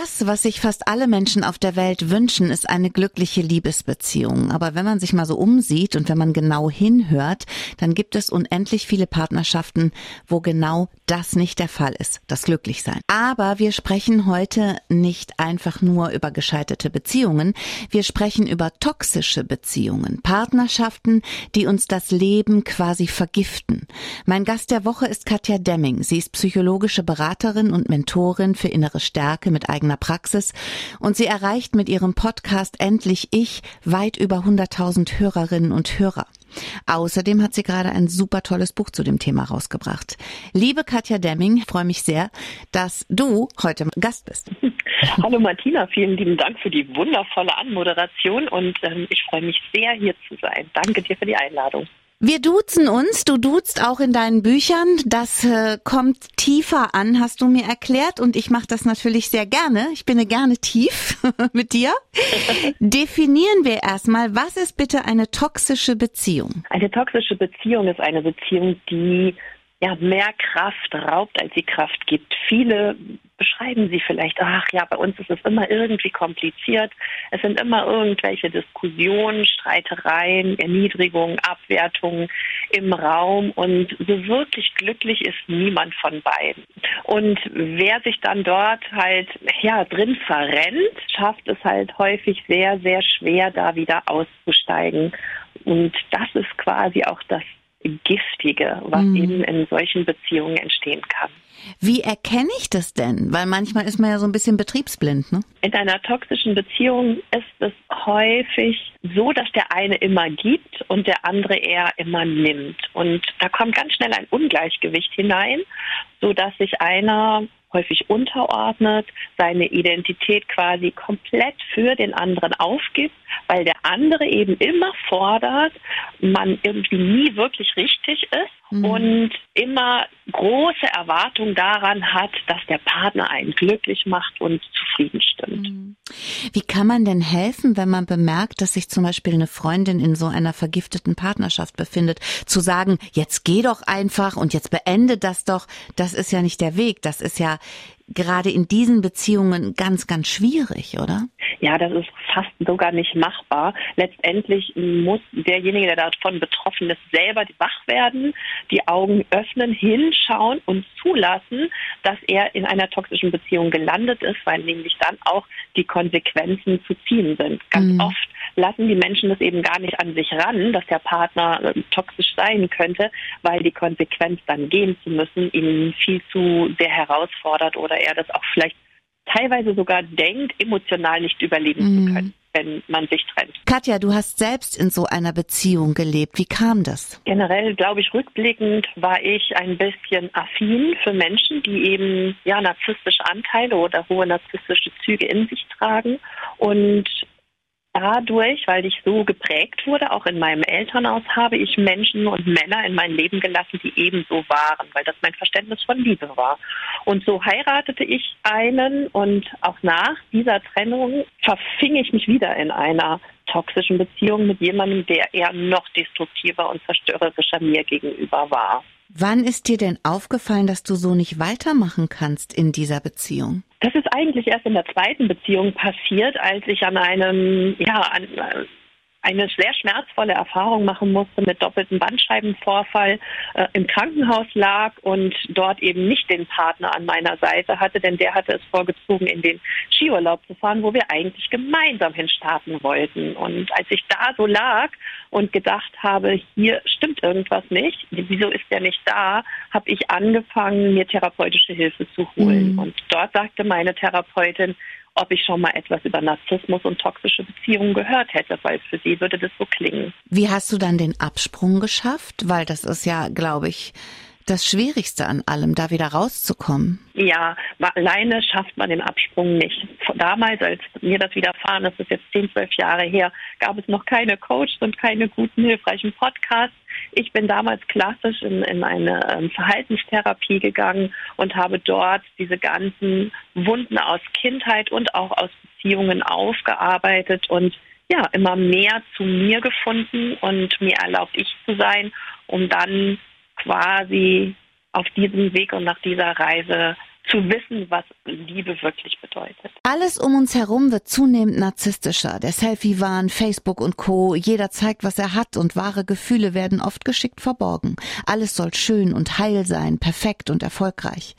Das, was sich fast alle Menschen auf der Welt wünschen, ist eine glückliche Liebesbeziehung. Aber wenn man sich mal so umsieht und wenn man genau hinhört, dann gibt es unendlich viele Partnerschaften, wo genau das nicht der Fall ist, das Glücklichsein. Aber wir sprechen heute nicht einfach nur über gescheiterte Beziehungen, wir sprechen über toxische Beziehungen, Partnerschaften, die uns das Leben quasi vergiften. Mein Gast der Woche ist Katja Demming. Sie ist psychologische Beraterin und Mentorin für innere Stärke mit eigener Praxis und sie erreicht mit ihrem Podcast Endlich Ich weit über 100.000 Hörerinnen und Hörer. Außerdem hat sie gerade ein super tolles Buch zu dem Thema rausgebracht. Liebe Katja Demming, freue mich sehr, dass du heute Gast bist. Hallo Martina, vielen lieben Dank für die wundervolle Anmoderation und ähm, ich freue mich sehr, hier zu sein. Danke dir für die Einladung. Wir duzen uns, du duzt auch in deinen Büchern. Das äh, kommt tiefer an, hast du mir erklärt. Und ich mache das natürlich sehr gerne. Ich bin gerne tief mit dir. Definieren wir erstmal, was ist bitte eine toxische Beziehung? Eine toxische Beziehung ist eine Beziehung, die ja, mehr Kraft raubt, als sie Kraft gibt. Viele beschreiben sie vielleicht, ach ja, bei uns ist es immer irgendwie kompliziert. Es sind immer irgendwelche Diskussionen, Streitereien, Erniedrigungen, Abwertungen im Raum und so wirklich glücklich ist niemand von beiden. Und wer sich dann dort halt ja drin verrennt, schafft es halt häufig sehr, sehr schwer, da wieder auszusteigen. Und das ist quasi auch das Giftige, was mhm. eben in solchen Beziehungen entstehen kann. Wie erkenne ich das denn? Weil manchmal ist man ja so ein bisschen betriebsblind, ne? In einer toxischen Beziehung ist es häufig so, dass der eine immer gibt und der andere eher immer nimmt. Und da kommt ganz schnell ein Ungleichgewicht hinein, so dass sich einer häufig unterordnet, seine Identität quasi komplett für den anderen aufgibt, weil der andere eben immer fordert, man irgendwie nie wirklich richtig ist mhm. und immer große Erwartungen daran hat, dass der Partner einen glücklich macht und zufrieden stimmt. Mhm. Wie kann man denn helfen, wenn man bemerkt, dass sich zum Beispiel eine Freundin in so einer vergifteten Partnerschaft befindet, zu sagen, jetzt geh doch einfach und jetzt beende das doch, das ist ja nicht der Weg, das ist ja gerade in diesen Beziehungen ganz, ganz schwierig, oder? Ja, das ist fast sogar nicht machbar. Letztendlich muss derjenige, der davon betroffen ist, selber wach werden, die Augen öffnen, hinschauen und zulassen, dass er in einer toxischen Beziehung gelandet ist, weil nämlich dann auch die Konsequenzen zu ziehen sind. Ganz mhm. oft lassen die Menschen das eben gar nicht an sich ran, dass der Partner äh, toxisch sein könnte, weil die Konsequenz dann gehen zu müssen ihn viel zu sehr herausfordert oder er das auch vielleicht teilweise sogar denkt, emotional nicht überleben mhm. zu können wenn man sich trennt. Katja, du hast selbst in so einer Beziehung gelebt. Wie kam das? Generell, glaube ich, rückblickend war ich ein bisschen affin für Menschen, die eben ja narzisstische Anteile oder hohe narzisstische Züge in sich tragen und dadurch, weil ich so geprägt wurde, auch in meinem Elternhaus, habe ich Menschen und Männer in mein Leben gelassen, die ebenso waren, weil das mein Verständnis von Liebe war. Und so heiratete ich einen und auch nach dieser Trennung verfing ich mich wieder in einer toxischen Beziehung mit jemandem, der eher noch destruktiver und zerstörerischer mir gegenüber war. Wann ist dir denn aufgefallen, dass du so nicht weitermachen kannst in dieser Beziehung? Das ist eigentlich erst in der zweiten Beziehung passiert, als ich an einem, ja, an, eine sehr schmerzvolle Erfahrung machen musste mit doppeltem Bandscheibenvorfall, äh, im Krankenhaus lag und dort eben nicht den Partner an meiner Seite hatte, denn der hatte es vorgezogen, in den Skiurlaub zu fahren, wo wir eigentlich gemeinsam hinstarten wollten. Und als ich da so lag und gedacht habe, hier stimmt irgendwas nicht, wieso ist der nicht da, habe ich angefangen, mir therapeutische Hilfe zu holen. Mhm. Und dort sagte meine Therapeutin, ob ich schon mal etwas über Narzissmus und toxische Beziehungen gehört hätte, weil für sie würde das so klingen. Wie hast du dann den Absprung geschafft? Weil das ist ja, glaube ich, das Schwierigste an allem, da wieder rauszukommen? Ja, alleine schafft man den Absprung nicht. Damals, als mir das widerfahren ist, das ist jetzt 10, 12 Jahre her, gab es noch keine Coaches und keine guten, hilfreichen Podcasts. Ich bin damals klassisch in, in eine ähm, Verhaltenstherapie gegangen und habe dort diese ganzen Wunden aus Kindheit und auch aus Beziehungen aufgearbeitet und ja, immer mehr zu mir gefunden und mir erlaubt, ich zu sein, um dann quasi auf diesem Weg und nach dieser Reise zu wissen, was Liebe wirklich bedeutet. Alles um uns herum wird zunehmend narzisstischer. Der Selfie-Wahn, Facebook und Co. Jeder zeigt, was er hat und wahre Gefühle werden oft geschickt verborgen. Alles soll schön und heil sein, perfekt und erfolgreich.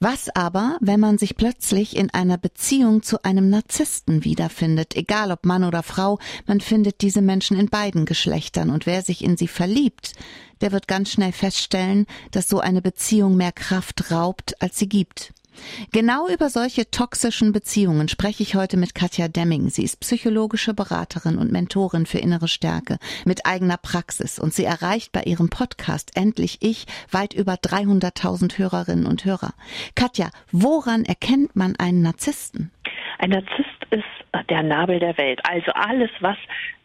Was aber, wenn man sich plötzlich in einer Beziehung zu einem Narzissten wiederfindet, egal ob Mann oder Frau, man findet diese Menschen in beiden Geschlechtern und wer sich in sie verliebt, der wird ganz schnell feststellen, dass so eine Beziehung mehr Kraft raubt, als sie gibt. Genau über solche toxischen Beziehungen spreche ich heute mit Katja Demming. Sie ist psychologische Beraterin und Mentorin für innere Stärke mit eigener Praxis und sie erreicht bei ihrem Podcast Endlich Ich weit über 300.000 Hörerinnen und Hörer. Katja, woran erkennt man einen Narzissten? Ein Narzisst ist der Nabel der Welt. Also alles, was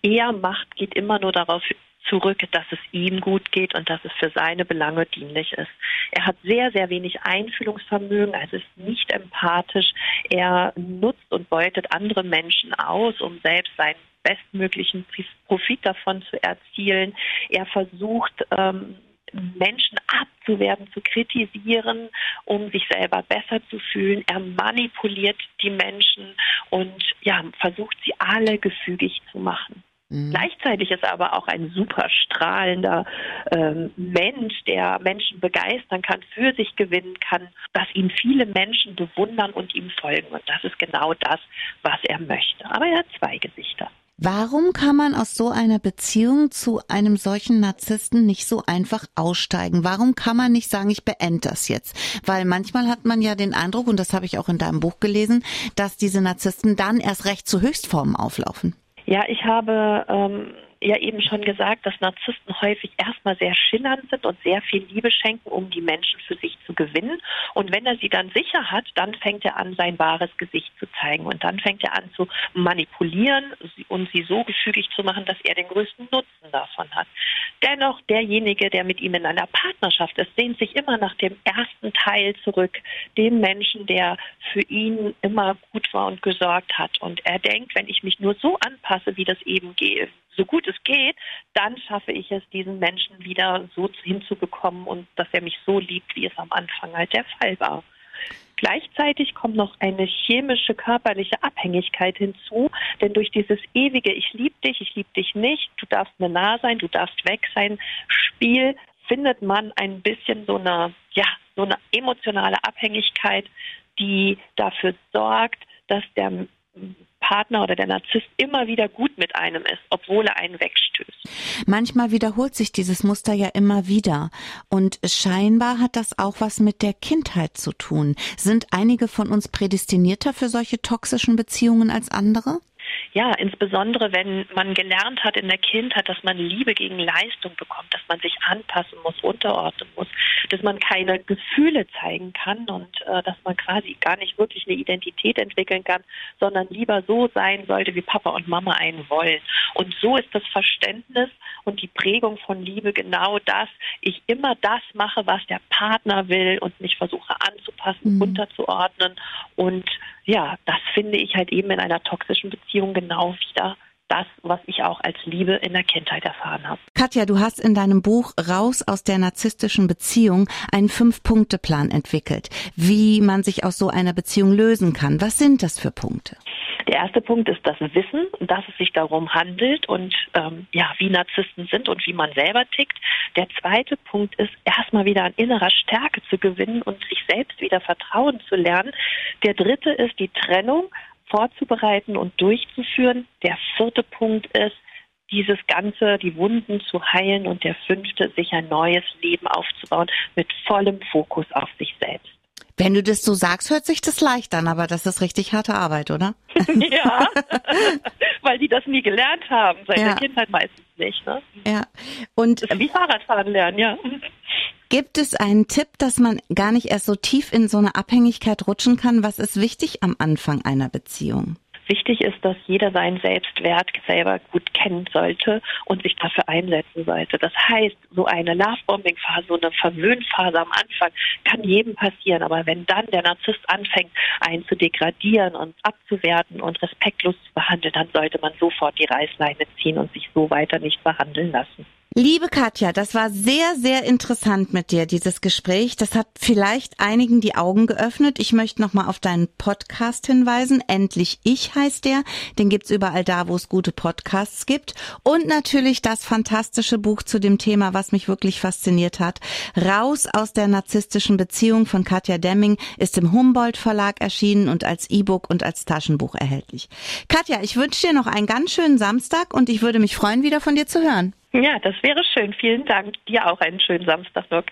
er macht, geht immer nur darauf zurück, dass es ihm gut geht und dass es für seine Belange dienlich ist. Er hat sehr, sehr wenig Einfühlungsvermögen, also ist nicht empathisch. Er nutzt und beutet andere Menschen aus, um selbst seinen bestmöglichen Profit davon zu erzielen. Er versucht, ähm, Menschen abzuwerben, zu kritisieren, um sich selber besser zu fühlen. Er manipuliert die Menschen und ja, versucht sie alle gefügig zu machen. Mhm. Gleichzeitig ist er aber auch ein super strahlender ähm, Mensch, der Menschen begeistern kann, für sich gewinnen kann, dass ihn viele Menschen bewundern und ihm folgen. Und das ist genau das, was er möchte. Aber er hat zwei Gesichter. Warum kann man aus so einer Beziehung zu einem solchen Narzissten nicht so einfach aussteigen? Warum kann man nicht sagen, ich beende das jetzt? Weil manchmal hat man ja den Eindruck, und das habe ich auch in deinem Buch gelesen, dass diese Narzissten dann erst recht zu Höchstformen auflaufen. Ja, ich habe ähm, ja eben schon gesagt, dass Narzissten häufig erstmal sehr schillernd sind und sehr viel Liebe schenken, um die Menschen für sich zu gewinnen. Und wenn er sie dann sicher hat, dann fängt er an, sein wahres Gesicht zu zeigen. Und dann fängt er an zu manipulieren und sie so gefügig zu machen, dass er den größten Nutzen davon hat. Dennoch, derjenige, der mit ihm in einer Partnerschaft ist, sehnt sich immer nach dem ersten Teil zurück, dem Menschen, der für ihn immer gut war und gesorgt hat. Und er denkt, wenn ich mich nur so anpasse, wie das eben geht, so gut es geht, dann schaffe ich es, diesen Menschen wieder so hinzubekommen und dass er mich so liebt, wie es am Anfang halt der Fall war. Gleichzeitig kommt noch eine chemische, körperliche Abhängigkeit hinzu, denn durch dieses ewige Ich liebe dich, ich liebe dich nicht, du darfst mir nah sein, du darfst weg sein, Spiel findet man ein bisschen so eine, ja, so eine emotionale Abhängigkeit, die dafür sorgt, dass der Partner oder der Narzisst immer wieder gut mit einem ist, obwohl er einen wegstößt. Manchmal wiederholt sich dieses Muster ja immer wieder. Und scheinbar hat das auch was mit der Kindheit zu tun. Sind einige von uns prädestinierter für solche toxischen Beziehungen als andere? Ja, insbesondere wenn man gelernt hat in der Kindheit, dass man Liebe gegen Leistung bekommt, dass man sich anpassen muss, unterordnen muss, dass man keine Gefühle zeigen kann und äh, dass man quasi gar nicht wirklich eine Identität entwickeln kann, sondern lieber so sein sollte, wie Papa und Mama einen wollen. Und so ist das Verständnis und die Prägung von Liebe genau das. Ich immer das mache, was der Partner will und mich versuche anzupassen, mhm. unterzuordnen und ja, das finde ich halt eben in einer toxischen Beziehung genau wieder das, was ich auch als Liebe in der Kindheit erfahren habe. Katja, du hast in deinem Buch Raus aus der narzisstischen Beziehung einen Fünf-Punkte-Plan entwickelt, wie man sich aus so einer Beziehung lösen kann. Was sind das für Punkte? Der erste Punkt ist das Wissen, dass es sich darum handelt und ähm, ja, wie Narzissten sind und wie man selber tickt. Der zweite Punkt ist, erstmal wieder an innerer Stärke zu gewinnen und sich selbst wieder vertrauen zu lernen. Der dritte ist die Trennung vorzubereiten und durchzuführen. Der vierte Punkt ist, dieses Ganze, die Wunden zu heilen und der fünfte, sich ein neues Leben aufzubauen mit vollem Fokus auf sich selbst. Wenn du das so sagst, hört sich das leicht an, aber das ist richtig harte Arbeit, oder? ja, weil die das nie gelernt haben, seit ja. der Kindheit meistens nicht. Ne? Ja, und das ist wie Fahrradfahren lernen, ja. Gibt es einen Tipp, dass man gar nicht erst so tief in so eine Abhängigkeit rutschen kann? Was ist wichtig am Anfang einer Beziehung? Wichtig ist, dass jeder seinen Selbstwert selber gut kennen sollte und sich dafür einsetzen sollte. Das heißt, so eine Lovebombing-Phase, so eine Verwöhnphase am Anfang kann jedem passieren. Aber wenn dann der Narzisst anfängt, einen zu degradieren und abzuwerten und respektlos zu behandeln, dann sollte man sofort die Reißleine ziehen und sich so weiter nicht behandeln lassen. Liebe Katja, das war sehr, sehr interessant mit dir, dieses Gespräch. Das hat vielleicht einigen die Augen geöffnet. Ich möchte nochmal auf deinen Podcast hinweisen. Endlich ich heißt der. Den gibt's überall da, wo es gute Podcasts gibt. Und natürlich das fantastische Buch zu dem Thema, was mich wirklich fasziniert hat. Raus aus der narzisstischen Beziehung von Katja Demming ist im Humboldt Verlag erschienen und als E-Book und als Taschenbuch erhältlich. Katja, ich wünsche dir noch einen ganz schönen Samstag und ich würde mich freuen, wieder von dir zu hören. Ja, das wäre schön. Vielen Dank. Dir auch einen schönen Samstag noch.